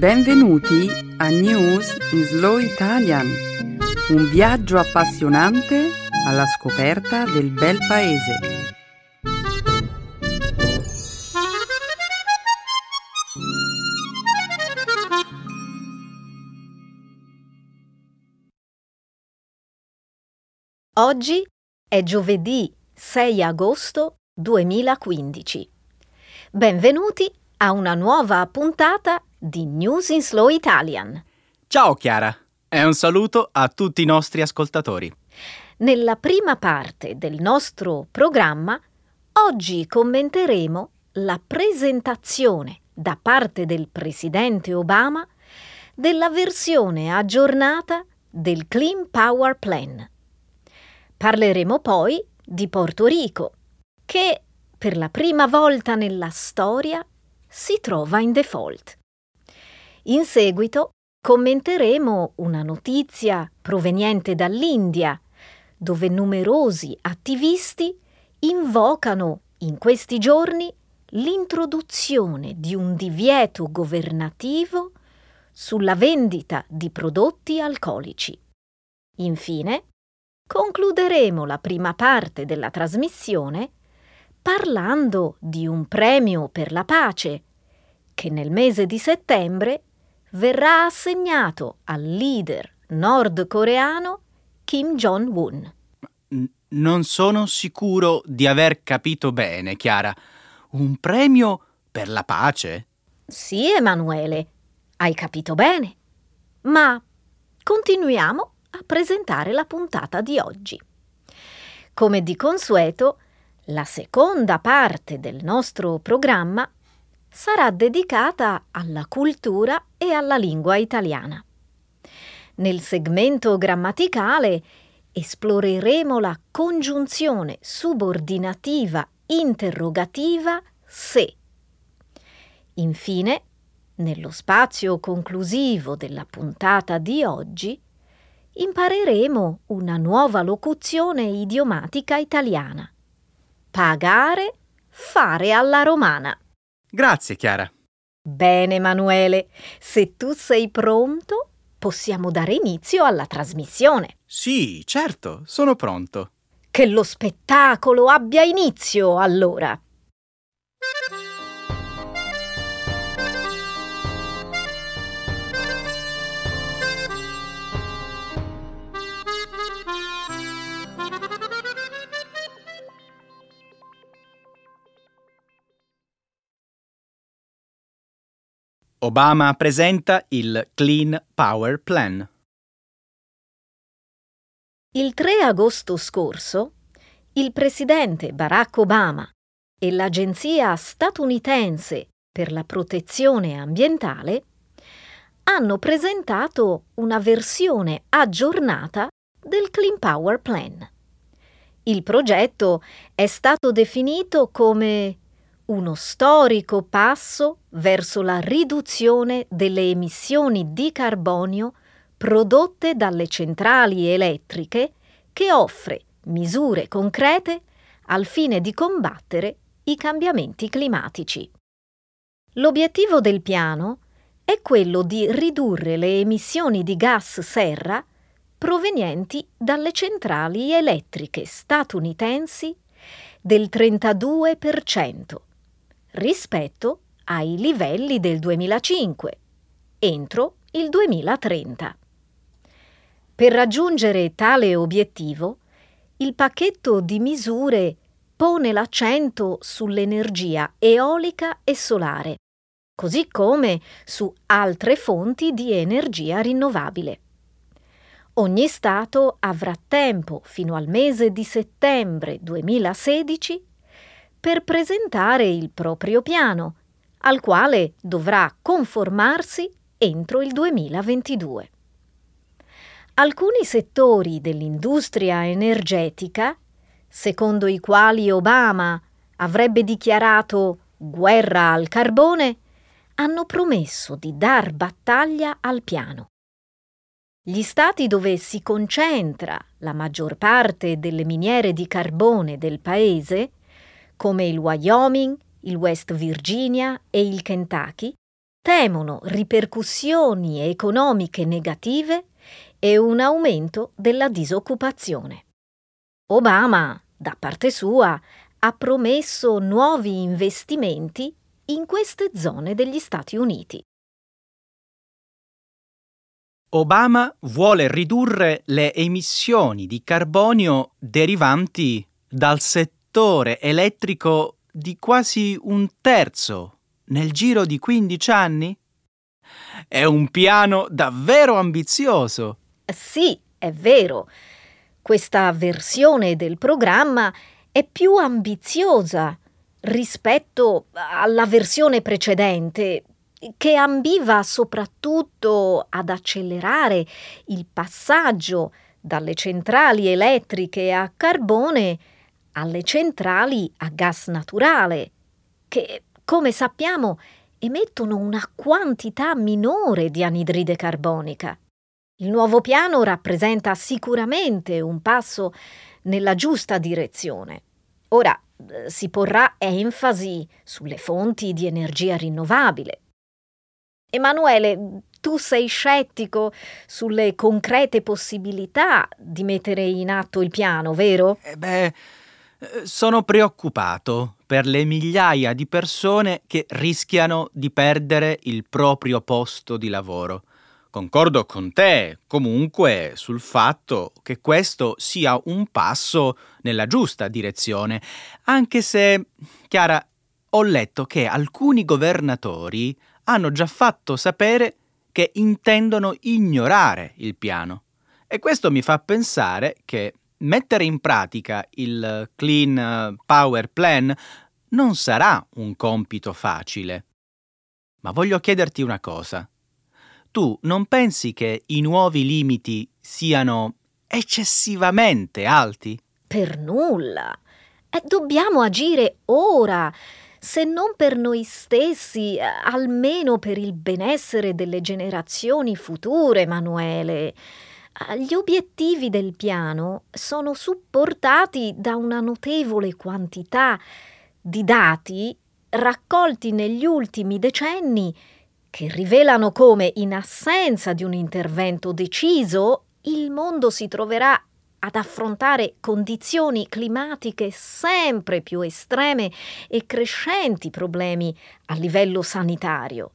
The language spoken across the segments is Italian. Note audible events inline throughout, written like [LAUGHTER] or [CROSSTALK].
Benvenuti a News in Slow Italian, un viaggio appassionante alla scoperta del bel paese. Oggi è giovedì 6 agosto 2015. Benvenuti a una nuova puntata di News in Slow Italian. Ciao Chiara e un saluto a tutti i nostri ascoltatori. Nella prima parte del nostro programma, oggi commenteremo la presentazione da parte del presidente Obama della versione aggiornata del Clean Power Plan. Parleremo poi di Porto Rico, che per la prima volta nella storia si trova in default. In seguito commenteremo una notizia proveniente dall'India, dove numerosi attivisti invocano in questi giorni l'introduzione di un divieto governativo sulla vendita di prodotti alcolici. Infine, concluderemo la prima parte della trasmissione parlando di un premio per la pace che nel mese di settembre verrà assegnato al leader nordcoreano Kim Jong-un. Non sono sicuro di aver capito bene, Chiara. Un premio per la pace? Sì, Emanuele, hai capito bene. Ma continuiamo a presentare la puntata di oggi. Come di consueto, la seconda parte del nostro programma sarà dedicata alla cultura e alla lingua italiana. Nel segmento grammaticale esploreremo la congiunzione subordinativa interrogativa se. Infine, nello spazio conclusivo della puntata di oggi, impareremo una nuova locuzione idiomatica italiana Pagare, fare alla romana. Grazie, Chiara. Bene, Emanuele. Se tu sei pronto, possiamo dare inizio alla trasmissione. Sì, certo, sono pronto. Che lo spettacolo abbia inizio, allora. Obama presenta il Clean Power Plan. Il 3 agosto scorso, il presidente Barack Obama e l'Agenzia statunitense per la protezione ambientale hanno presentato una versione aggiornata del Clean Power Plan. Il progetto è stato definito come uno storico passo verso la riduzione delle emissioni di carbonio prodotte dalle centrali elettriche che offre misure concrete al fine di combattere i cambiamenti climatici. L'obiettivo del piano è quello di ridurre le emissioni di gas serra provenienti dalle centrali elettriche statunitensi del 32% rispetto ai livelli del 2005 entro il 2030. Per raggiungere tale obiettivo, il pacchetto di misure pone l'accento sull'energia eolica e solare, così come su altre fonti di energia rinnovabile. Ogni Stato avrà tempo fino al mese di settembre 2016 per presentare il proprio piano, al quale dovrà conformarsi entro il 2022. Alcuni settori dell'industria energetica, secondo i quali Obama avrebbe dichiarato guerra al carbone, hanno promesso di dar battaglia al piano. Gli stati dove si concentra la maggior parte delle miniere di carbone del paese come il Wyoming, il West Virginia e il Kentucky, temono ripercussioni economiche negative e un aumento della disoccupazione. Obama, da parte sua, ha promesso nuovi investimenti in queste zone degli Stati Uniti. Obama vuole ridurre le emissioni di carbonio derivanti dal settore elettrico di quasi un terzo nel giro di 15 anni? È un piano davvero ambizioso. Sì, è vero. Questa versione del programma è più ambiziosa rispetto alla versione precedente, che ambiva soprattutto ad accelerare il passaggio dalle centrali elettriche a carbone alle centrali a gas naturale, che, come sappiamo, emettono una quantità minore di anidride carbonica. Il nuovo piano rappresenta sicuramente un passo nella giusta direzione. Ora eh, si porrà enfasi sulle fonti di energia rinnovabile. Emanuele, tu sei scettico sulle concrete possibilità di mettere in atto il piano, vero? Eh beh, eh, sono preoccupato per le migliaia di persone che rischiano di perdere il proprio posto di lavoro. Concordo con te comunque sul fatto che questo sia un passo nella giusta direzione, anche se, Chiara, ho letto che alcuni governatori hanno già fatto sapere che intendono ignorare il piano. E questo mi fa pensare che mettere in pratica il Clean Power Plan non sarà un compito facile. Ma voglio chiederti una cosa tu non pensi che i nuovi limiti siano eccessivamente alti? Per nulla. E dobbiamo agire ora, se non per noi stessi, almeno per il benessere delle generazioni future, Emanuele. Gli obiettivi del piano sono supportati da una notevole quantità di dati raccolti negli ultimi decenni che rivelano come, in assenza di un intervento deciso, il mondo si troverà ad affrontare condizioni climatiche sempre più estreme e crescenti problemi a livello sanitario.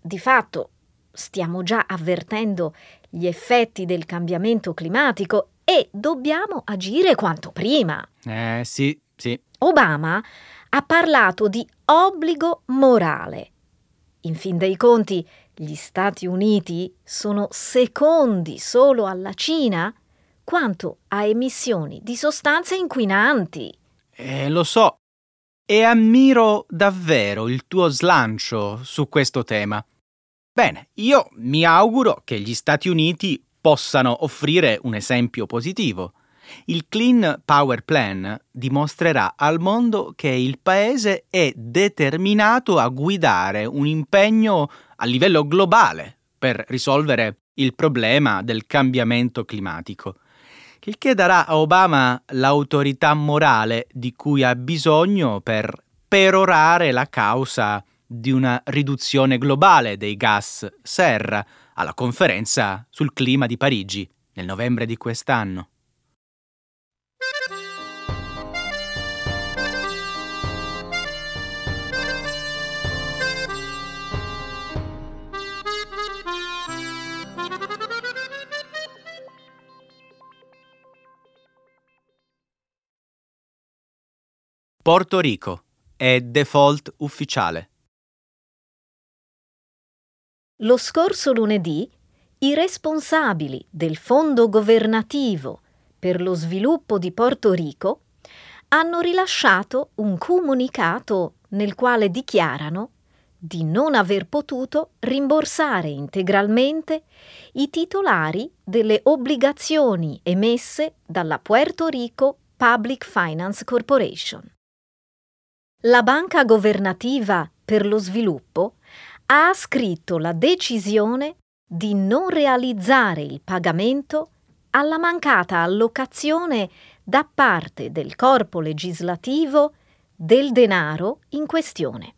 Di fatto stiamo già avvertendo gli effetti del cambiamento climatico e dobbiamo agire quanto prima. Eh sì, sì. Obama ha parlato di obbligo morale in fin dei conti, gli Stati Uniti sono secondi solo alla Cina quanto a emissioni di sostanze inquinanti. Eh, lo so. E ammiro davvero il tuo slancio su questo tema. Bene, io mi auguro che gli Stati Uniti possano offrire un esempio positivo. Il Clean Power Plan dimostrerà al mondo che il Paese è determinato a guidare un impegno a livello globale per risolvere il problema del cambiamento climatico, il che darà a Obama l'autorità morale di cui ha bisogno per perorare la causa di una riduzione globale dei gas serra alla conferenza sul clima di Parigi nel novembre di quest'anno. Porto Rico è default ufficiale. Lo scorso lunedì i responsabili del Fondo governativo per lo sviluppo di Porto Rico hanno rilasciato un comunicato nel quale dichiarano di non aver potuto rimborsare integralmente i titolari delle obbligazioni emesse dalla Puerto Rico Public Finance Corporation. La Banca Governativa per lo Sviluppo ha scritto la decisione di non realizzare il pagamento alla mancata allocazione da parte del corpo legislativo del denaro in questione.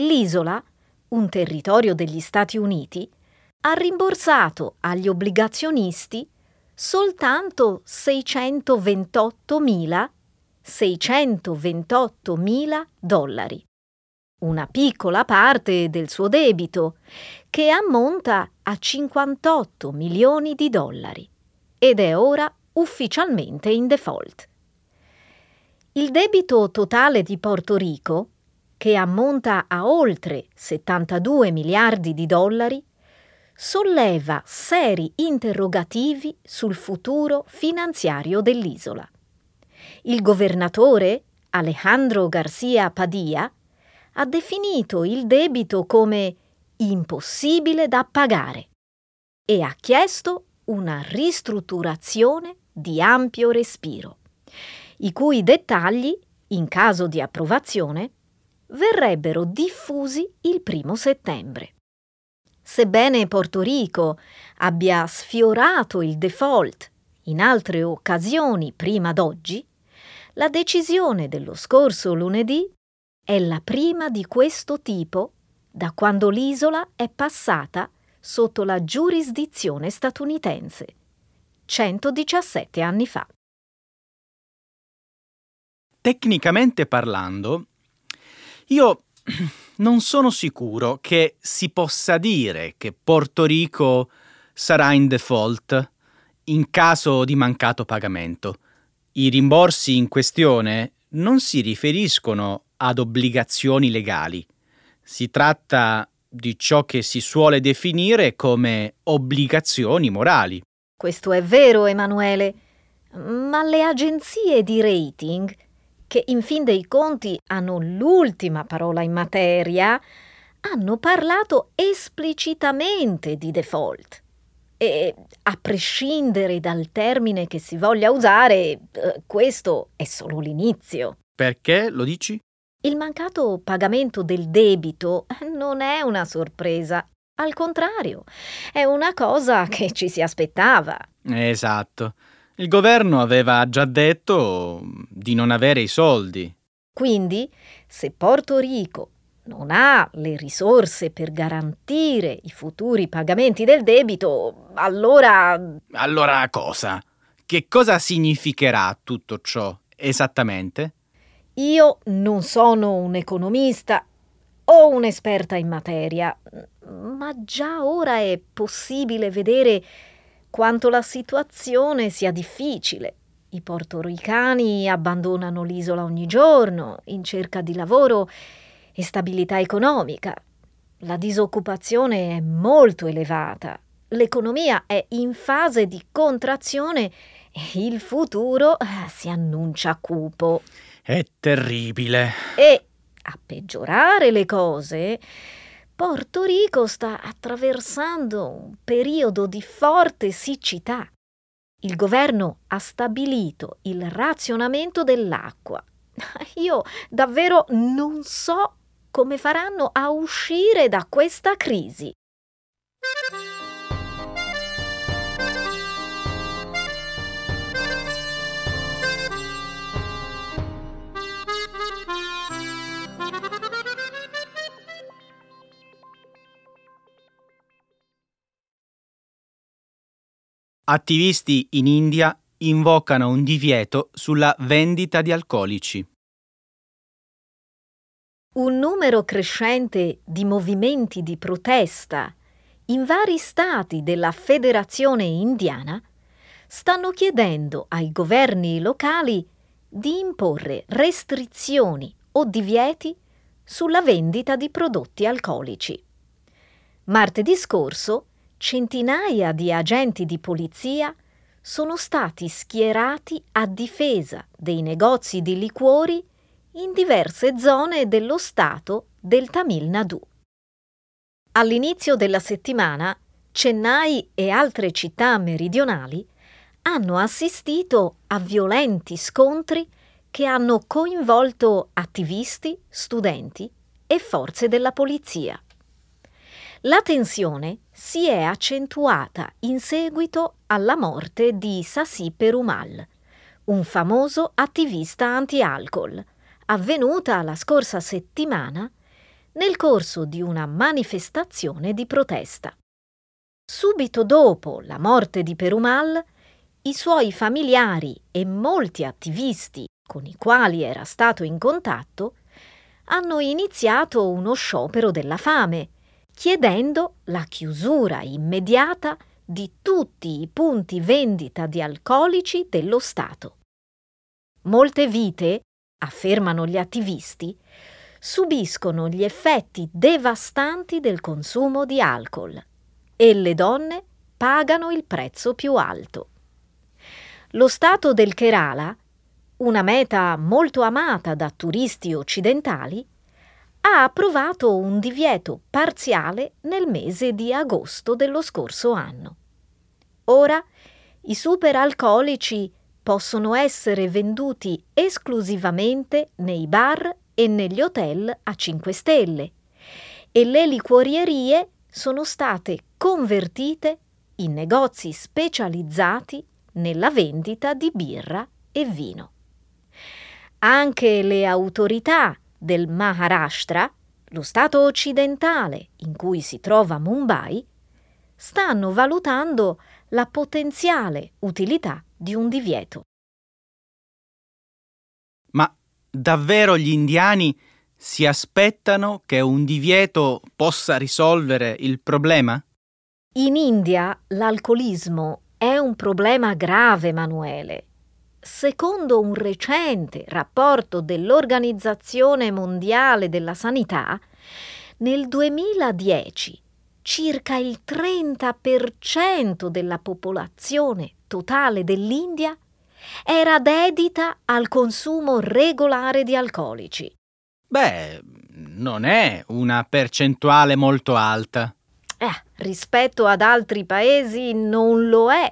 L'isola un territorio degli Stati Uniti, ha rimborsato agli obbligazionisti soltanto 628.000 628.000 dollari, una piccola parte del suo debito, che ammonta a 58 milioni di dollari ed è ora ufficialmente in default. Il debito totale di Porto Rico, che ammonta a oltre 72 miliardi di dollari, solleva seri interrogativi sul futuro finanziario dell'isola. Il governatore, Alejandro Garcia Padilla, ha definito il debito come impossibile da pagare e ha chiesto una ristrutturazione di ampio respiro, i cui dettagli, in caso di approvazione, verrebbero diffusi il primo settembre. Sebbene Porto Rico abbia sfiorato il default in altre occasioni prima d'oggi, la decisione dello scorso lunedì è la prima di questo tipo da quando l'isola è passata sotto la giurisdizione statunitense, 117 anni fa. Tecnicamente parlando, io [CLEARS THROAT] non sono sicuro che si possa dire che Porto Rico sarà in default in caso di mancato pagamento. I rimborsi in questione non si riferiscono ad obbligazioni legali. Si tratta di ciò che si suole definire come obbligazioni morali. Questo è vero, Emanuele, ma le agenzie di rating, che in fin dei conti hanno l'ultima parola in materia, hanno parlato esplicitamente di default. E a prescindere dal termine che si voglia usare, eh, questo è solo l'inizio. Perché lo dici? Il mancato pagamento del debito non è una sorpresa, al contrario, è una cosa che ci si aspettava. Esatto. Il governo aveva già detto di non avere i soldi. Quindi, se Porto Rico non ha le risorse per garantire i futuri pagamenti del debito, allora... Allora cosa? Che cosa significherà tutto ciò esattamente? Io non sono un economista o un'esperta in materia, ma già ora è possibile vedere quanto la situazione sia difficile. I portoricani abbandonano l'isola ogni giorno in cerca di lavoro e stabilità economica. La disoccupazione è molto elevata. L'economia è in fase di contrazione e il futuro eh, si annuncia cupo. È terribile. E a peggiorare le cose, Porto Rico sta attraversando un periodo di forte siccità. Il governo ha stabilito il razionamento dell'acqua. [LAUGHS] Io davvero non so come faranno a uscire da questa crisi. Attivisti in India invocano un divieto sulla vendita di alcolici. Un numero crescente di movimenti di protesta in vari stati della Federazione indiana stanno chiedendo ai governi locali di imporre restrizioni o divieti sulla vendita di prodotti alcolici. Martedì scorso centinaia di agenti di polizia sono stati schierati a difesa dei negozi di liquori in diverse zone dello stato del Tamil Nadu. All'inizio della settimana, Chennai e altre città meridionali hanno assistito a violenti scontri che hanno coinvolto attivisti, studenti e forze della polizia. La tensione si è accentuata in seguito alla morte di Sassi Perumal, un famoso attivista anti-alcol, avvenuta la scorsa settimana nel corso di una manifestazione di protesta. Subito dopo la morte di Perumal, i suoi familiari e molti attivisti con i quali era stato in contatto hanno iniziato uno sciopero della fame, chiedendo la chiusura immediata di tutti i punti vendita di alcolici dello Stato. Molte vite, affermano gli attivisti, subiscono gli effetti devastanti del consumo di alcol e le donne pagano il prezzo più alto. Lo Stato del Kerala una meta molto amata da turisti occidentali, ha approvato un divieto parziale nel mese di agosto dello scorso anno. Ora i superalcolici possono essere venduti esclusivamente nei bar e negli hotel a 5 stelle e le liquorierie sono state convertite in negozi specializzati nella vendita di birra e vino. Anche le autorità del Maharashtra, lo stato occidentale in cui si trova Mumbai, stanno valutando la potenziale utilità di un divieto. Ma davvero gli indiani si aspettano che un divieto possa risolvere il problema? In India l'alcolismo è un problema grave, Emanuele secondo un recente rapporto dell'Organizzazione Mondiale della Sanità, nel 2010 circa il 30% della popolazione totale dell'India era dedita al consumo regolare di alcolici. Beh, non è una percentuale molto alta. Eh, rispetto ad altri paesi non lo è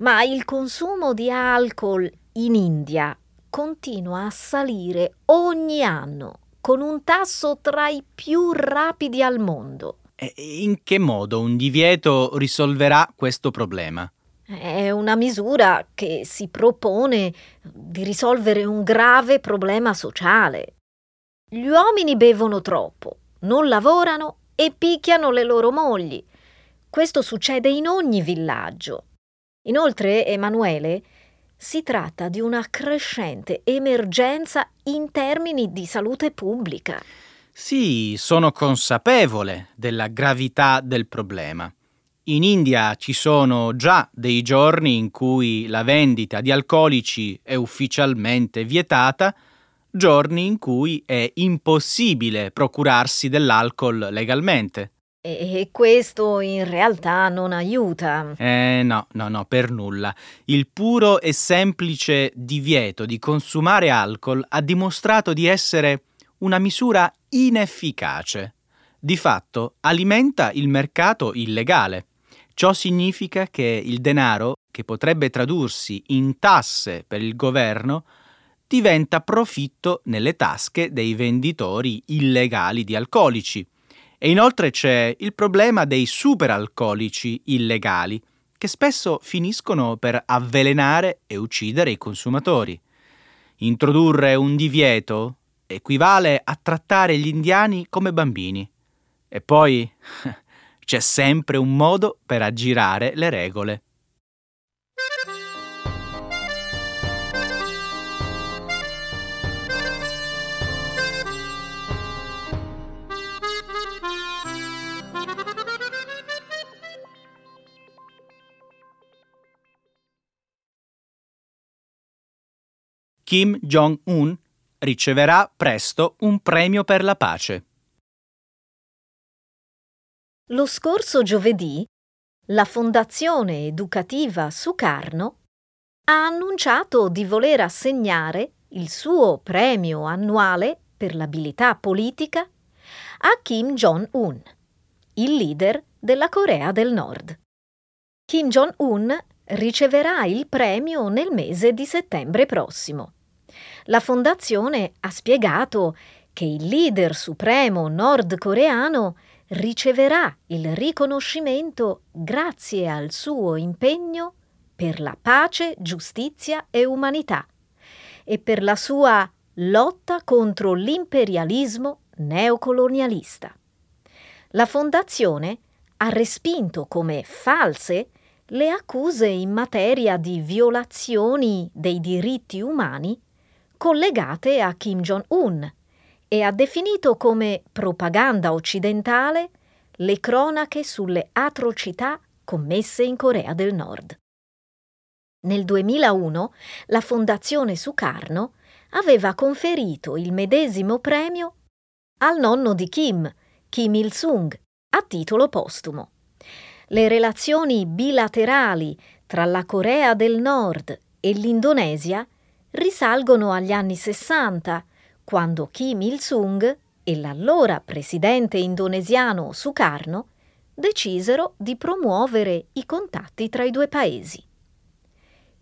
ma il consumo di alcol in India continua a salire ogni anno con un tasso tra i più rapidi al mondo. In che modo un divieto risolverà questo problema? È una misura che si propone di risolvere un grave problema sociale. Gli uomini bevono troppo, non lavorano e picchiano le loro mogli. Questo succede in ogni villaggio Inoltre, Emanuele, si tratta di una crescente emergenza in termini di salute pubblica. Sì, sono consapevole della gravità del problema. In India ci sono già dei giorni in cui la vendita di alcolici è ufficialmente vietata, giorni in cui è impossibile procurarsi dell'alcol legalmente. E questo in realtà non aiuta. Eh no, no, no, per nulla. Il puro e semplice divieto di consumare alcol ha dimostrato di essere una misura inefficace. Di fatto alimenta il mercato illegale. Ciò significa che il denaro, che potrebbe tradursi in tasse per il governo, diventa profitto nelle tasche dei venditori illegali di alcolici e inoltre c'è il problema dei superalcolici illegali, che spesso finiscono per avvelenare e uccidere i consumatori. Introdurre un divieto equivale a trattare gli indiani come bambini. E poi [LAUGHS] c'è sempre un modo per aggirare le regole. Kim Jong-un riceverà presto un premio per la pace. Lo scorso giovedì la Fondazione Educativa Sukarno ha annunciato di voler assegnare il suo premio annuale per l'abilità politica a Kim Jong-un, il leader della Corea del Nord. Kim Jong-un riceverà il premio nel mese di settembre prossimo. La fondazione ha spiegato che il leader supremo nordcoreano riceverà il riconoscimento grazie al suo impegno per la pace, giustizia e umanità e per la sua lotta contro l'imperialismo neocolonialista. La fondazione ha respinto come false le accuse in materia di violazioni dei diritti umani collegate a Kim Jong-un e ha definito come propaganda occidentale le cronache sulle atrocità commesse in Corea del Nord. Nel 2001 la Fondazione Sukarno aveva conferito il medesimo premio al nonno di Kim, Kim Il-sung, a titolo postumo. Le relazioni bilaterali tra la Corea del Nord e l'Indonesia risalgono agli anni 60, quando Kim Il-sung e l'allora presidente indonesiano Sukarno decisero di promuovere i contatti tra i due paesi.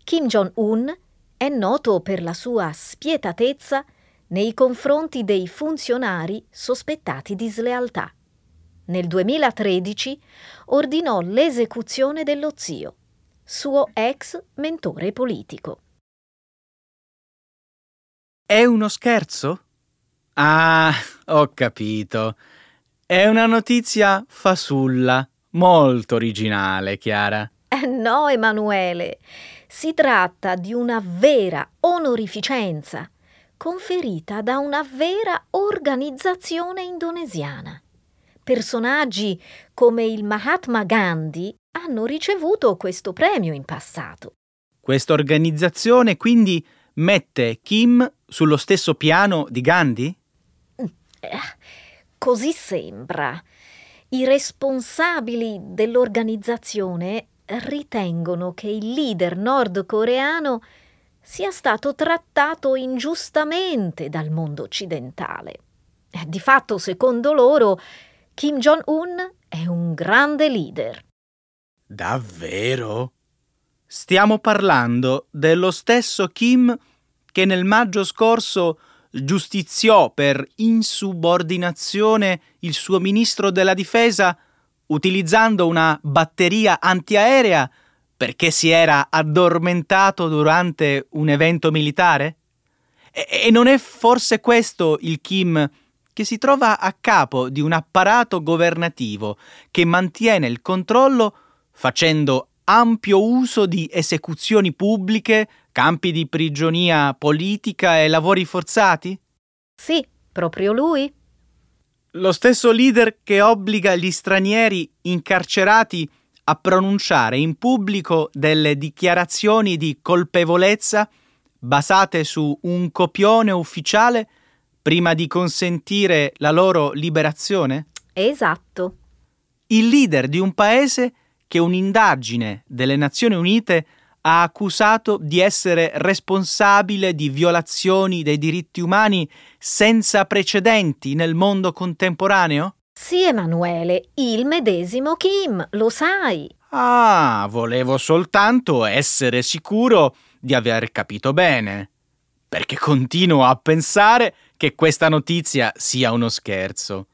Kim Jong-un è noto per la sua spietatezza nei confronti dei funzionari sospettati di slealtà. Nel 2013 ordinò l'esecuzione dello zio, suo ex mentore politico. È uno scherzo? Ah, ho capito. È una notizia fasulla, molto originale, Chiara. Eh no, Emanuele. Si tratta di una vera onorificenza conferita da una vera organizzazione indonesiana. Personaggi come il Mahatma Gandhi hanno ricevuto questo premio in passato. Questa organizzazione quindi mette Kim sullo stesso piano di Gandhi? Eh, così sembra. I responsabili dell'organizzazione ritengono che il leader nordcoreano sia stato trattato ingiustamente dal mondo occidentale. Eh, di fatto, secondo loro, Kim Jong-un è un grande leader. Davvero? Stiamo parlando dello stesso Kim che nel maggio scorso giustiziò per insubordinazione il suo ministro della difesa utilizzando una batteria antiaerea perché si era addormentato durante un evento militare? E, e non è forse questo il Kim che si trova a capo di un apparato governativo che mantiene il controllo facendo ampio uso di esecuzioni pubbliche, campi di prigionia politica e lavori forzati? Sì, proprio lui. Lo stesso leader che obbliga gli stranieri incarcerati a pronunciare in pubblico delle dichiarazioni di colpevolezza basate su un copione ufficiale prima di consentire la loro liberazione? Esatto. Il leader di un paese che un'indagine delle Nazioni Unite ha accusato di essere responsabile di violazioni dei diritti umani senza precedenti nel mondo contemporaneo? Sì, Emanuele, il medesimo Kim, lo sai. Ah, volevo soltanto essere sicuro di aver capito bene, perché continuo a pensare che questa notizia sia uno scherzo.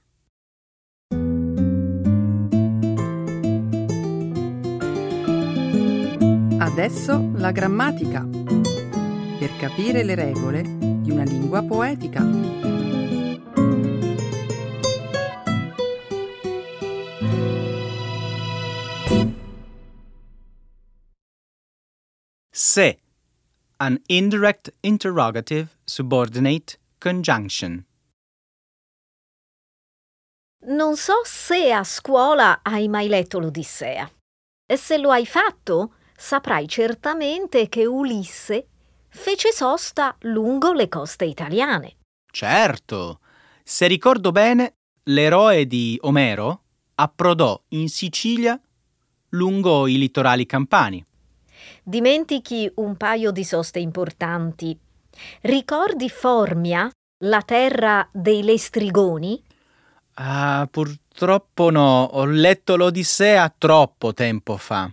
Adesso la grammatica. Per capire le regole di una lingua poetica. Se. An indirect interrogative subordinate conjunction. Non so se a scuola hai mai letto l'Odissea. E se lo hai fatto, saprai certamente che Ulisse fece sosta lungo le coste italiane. Certo. Se ricordo bene, l'eroe di Omero approdò in Sicilia lungo i litorali campani. Dimentichi un paio di soste importanti. Ricordi Formia, la terra dei Lestrigoni? Ah, purtroppo no, ho letto l'Odissea troppo tempo fa.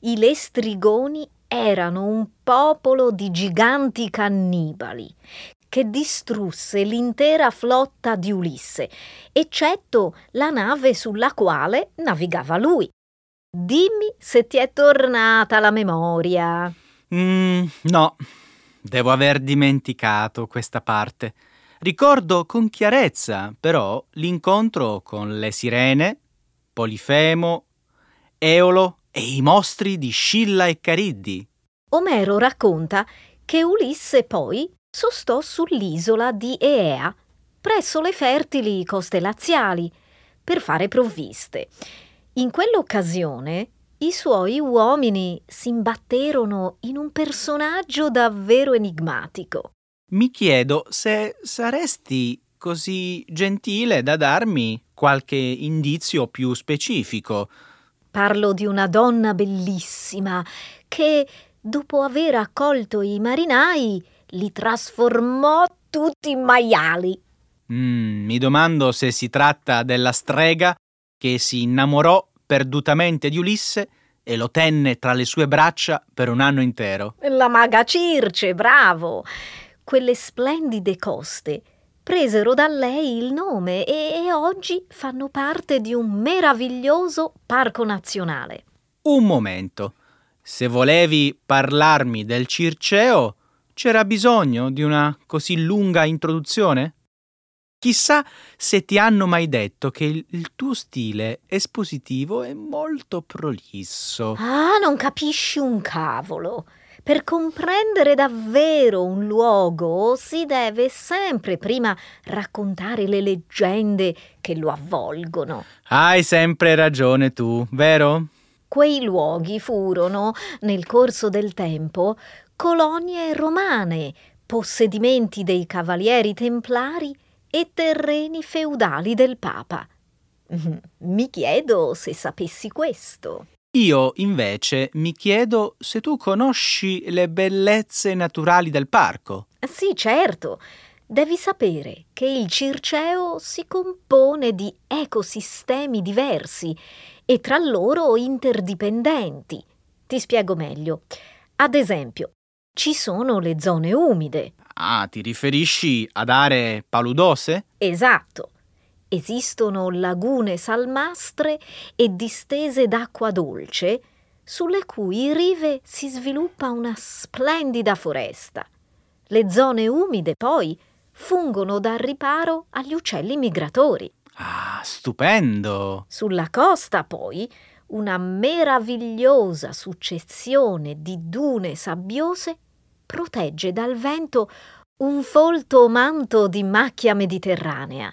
I Lestrigoni erano un popolo di giganti cannibali che distrusse l'intera flotta di Ulisse, eccetto la nave sulla quale navigava lui. Dimmi se ti è tornata la memoria. Mm, no, devo aver dimenticato questa parte. Ricordo con chiarezza, però, l'incontro con le sirene, Polifemo, Eolo e i mostri di Scilla e Cariddi. Omero racconta che Ulisse poi sostò sull'isola di Eea, presso le fertili coste laziali, per fare provviste. In quell'occasione i suoi uomini si imbatterono in un personaggio davvero enigmatico. Mi chiedo se saresti così gentile da darmi qualche indizio più specifico. Parlo di una donna bellissima che, dopo aver accolto i marinai, li trasformò tutti in maiali. Mm, mi domando se si tratta della strega che si innamorò perdutamente di Ulisse e lo tenne tra le sue braccia per un anno intero. La maga Circe, bravo! Quelle splendide coste presero da lei il nome e, e oggi fanno parte di un meraviglioso parco nazionale. Un momento. Se volevi parlarmi del Circeo, c'era bisogno di una così lunga introduzione? Chissà se ti hanno mai detto che il, il, tuo stile espositivo è molto prolisso. Ah, non capisci un cavolo. Per comprendere davvero un luogo si deve sempre prima raccontare le leggende che lo avvolgono. Hai sempre ragione tu, vero? Quei luoghi furono, nel corso del tempo, colonie romane, possedimenti dei cavalieri templari e terreni feudali del Papa. [LAUGHS] Mi chiedo se sapessi questo. Io invece mi chiedo se tu conosci le bellezze naturali del parco. Sì, certo. Devi sapere che il Circeo si compone di ecosistemi diversi e tra loro interdipendenti. Ti spiego meglio. Ad esempio, ci sono le zone umide, Ah, ti riferisci ad aree paludose? Esatto. Esistono lagune salmastre e distese d'acqua dolce sulle cui rive si sviluppa una splendida foresta. Le zone umide poi fungono da riparo agli uccelli migratori. Ah, stupendo! Sulla costa poi una meravigliosa successione di dune sabbiose protegge dal vento un folto manto di macchia mediterranea.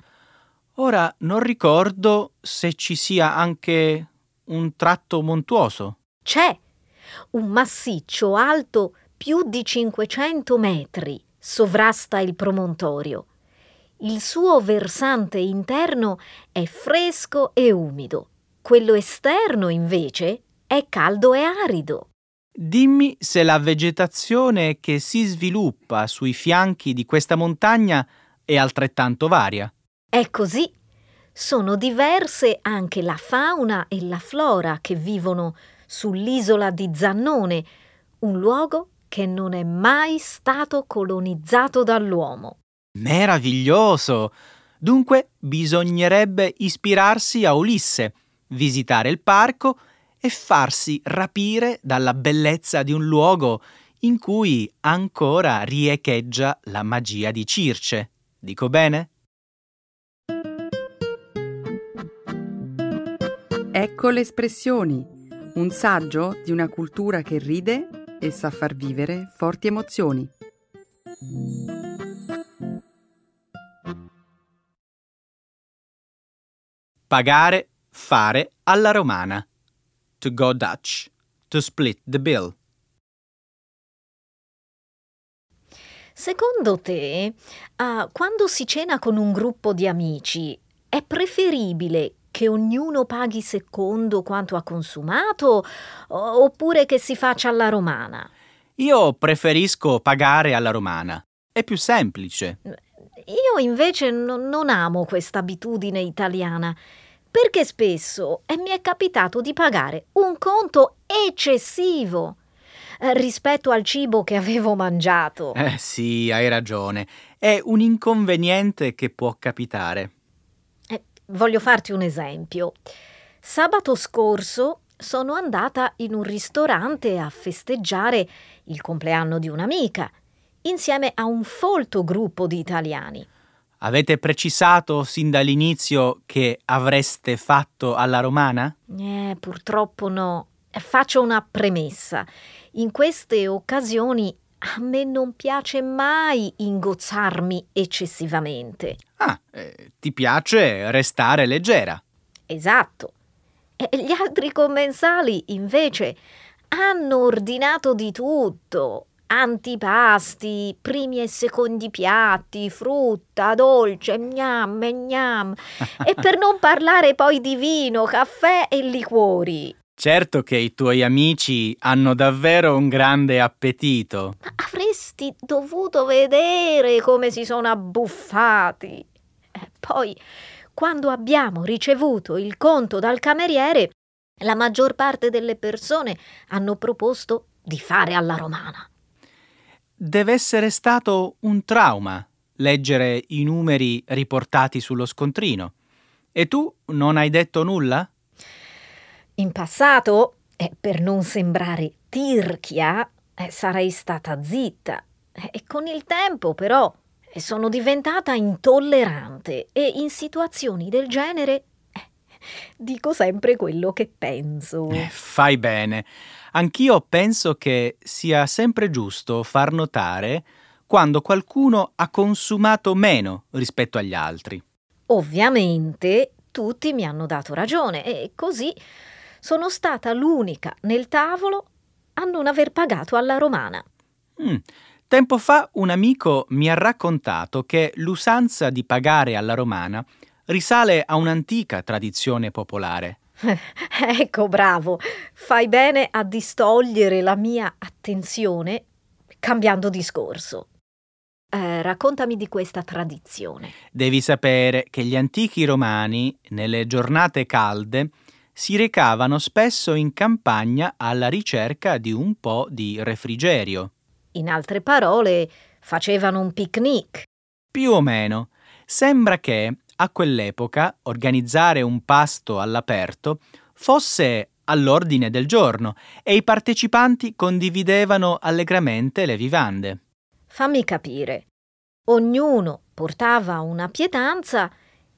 Ora non ricordo se ci sia anche un tratto montuoso. C'è un massiccio alto più di 500 metri sovrasta il promontorio. Il suo versante interno è fresco e umido, quello esterno invece è caldo e arido. Dimmi se la vegetazione che si sviluppa sui fianchi di questa montagna è altrettanto varia. È così. Sono diverse anche la fauna e la flora che vivono sull'isola di Zannone, un luogo che non è mai stato colonizzato dall'uomo. Meraviglioso! Dunque bisognerebbe ispirarsi a Ulisse, visitare il parco e farsi rapire dalla bellezza di un luogo in cui ancora riecheggia la magia di Circe. Dico bene? Ecco le espressioni, un saggio di una cultura che ride e sa far vivere forti emozioni. Pagare, fare alla romana to go Dutch, to split the bill. Secondo te, uh, quando si cena con un gruppo di amici, è preferibile che ognuno paghi secondo quanto ha consumato oppure che si faccia alla romana? Io preferisco pagare alla romana. È più semplice. Io invece no, non amo questa abitudine italiana perché spesso eh, mi è capitato di pagare un conto eccessivo eh, rispetto al cibo che avevo mangiato. Eh sì, hai ragione. È un inconveniente che può capitare. Voglio farti un esempio. Sabato scorso sono andata in un ristorante a festeggiare il compleanno di un'amica, insieme a un folto gruppo di italiani. Avete precisato sin dall'inizio che avreste fatto alla romana? Eh, purtroppo no. Faccio una premessa. In queste occasioni a me non piace mai ingozzarmi eccessivamente. Ah, eh, ti piace restare leggera. Esatto. E gli altri commensali, invece, hanno ordinato di tutto. Antipasti, primi e secondi piatti, frutta, dolce, gnam, gnam. e per non parlare poi di vino, caffè e liquori. Certo che i tuoi amici hanno davvero un grande appetito. Ma avresti dovuto vedere come si sono abbuffati. E poi, quando abbiamo ricevuto il conto dal cameriere, la maggior parte delle persone hanno proposto di fare alla romana. Deve essere stato un trauma leggere i numeri riportati sullo scontrino. E tu non hai detto nulla? In passato, eh, per non sembrare tirchia, eh, sarei stata zitta. E con il tempo, però, eh, sono diventata intollerante e in situazioni del genere eh, dico sempre quello che penso. Eh, fai bene. Anch'io penso che sia sempre giusto far notare quando qualcuno ha consumato meno rispetto agli altri. Ovviamente tutti mi hanno dato ragione e così sono stata l'unica nel tavolo a non aver pagato alla romana. Mm. Tempo fa un amico mi ha raccontato che l'usanza di pagare alla romana risale a un'antica tradizione popolare. [LAUGHS] ecco, bravo. Fai bene a distogliere la mia attenzione cambiando discorso. Eh, raccontami di questa tradizione. Devi sapere che gli antichi romani, nelle giornate calde, si recavano spesso in campagna alla ricerca di un po' di refrigerio. In altre parole, facevano un picnic. Più o meno. Sembra che, a quell'epoca, organizzare un pasto all'aperto fosse all'ordine del giorno e i partecipanti condividevano allegramente le vivande. Fammi capire. Ognuno portava una pietanza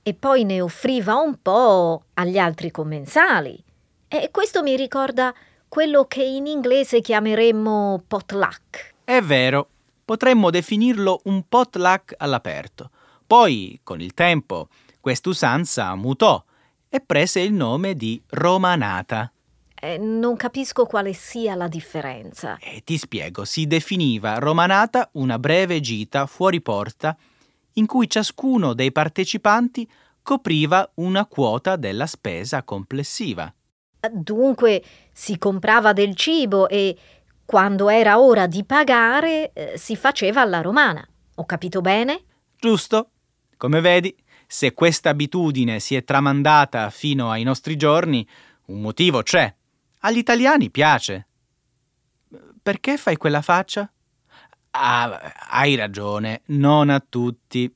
e poi ne offriva un po' agli altri commensali. E questo mi ricorda quello che in inglese chiameremmo potluck. È vero, potremmo definirlo un potluck all'aperto. Poi, con il tempo, quest'usanza mutò e prese il nome di romanata. Eh, non capisco quale sia la differenza. E ti spiego, si definiva romanata una breve gita fuori porta in cui ciascuno dei partecipanti copriva una quota della spesa complessiva. Dunque si comprava del cibo e quando era ora di pagare eh, si faceva alla romana. Ho capito bene? Giusto. Come vedi, se questa abitudine si è tramandata fino ai nostri giorni, un motivo c'è. Agli italiani piace. Perché fai quella faccia? Ah, hai ragione, non a tutti.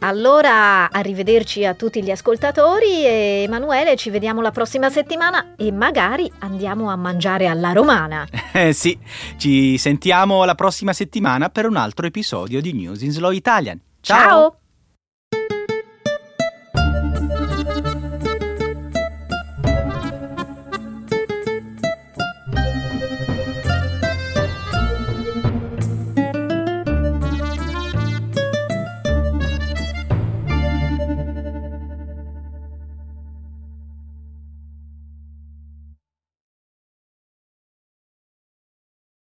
Allora, arrivederci a tutti gli ascoltatori e Emanuele, ci vediamo la prossima settimana e magari andiamo a mangiare alla romana. [LAUGHS] Eh sì, ci sentiamo la prossima settimana per un altro episodio di News in Slow Italian. Ciao! Ciao.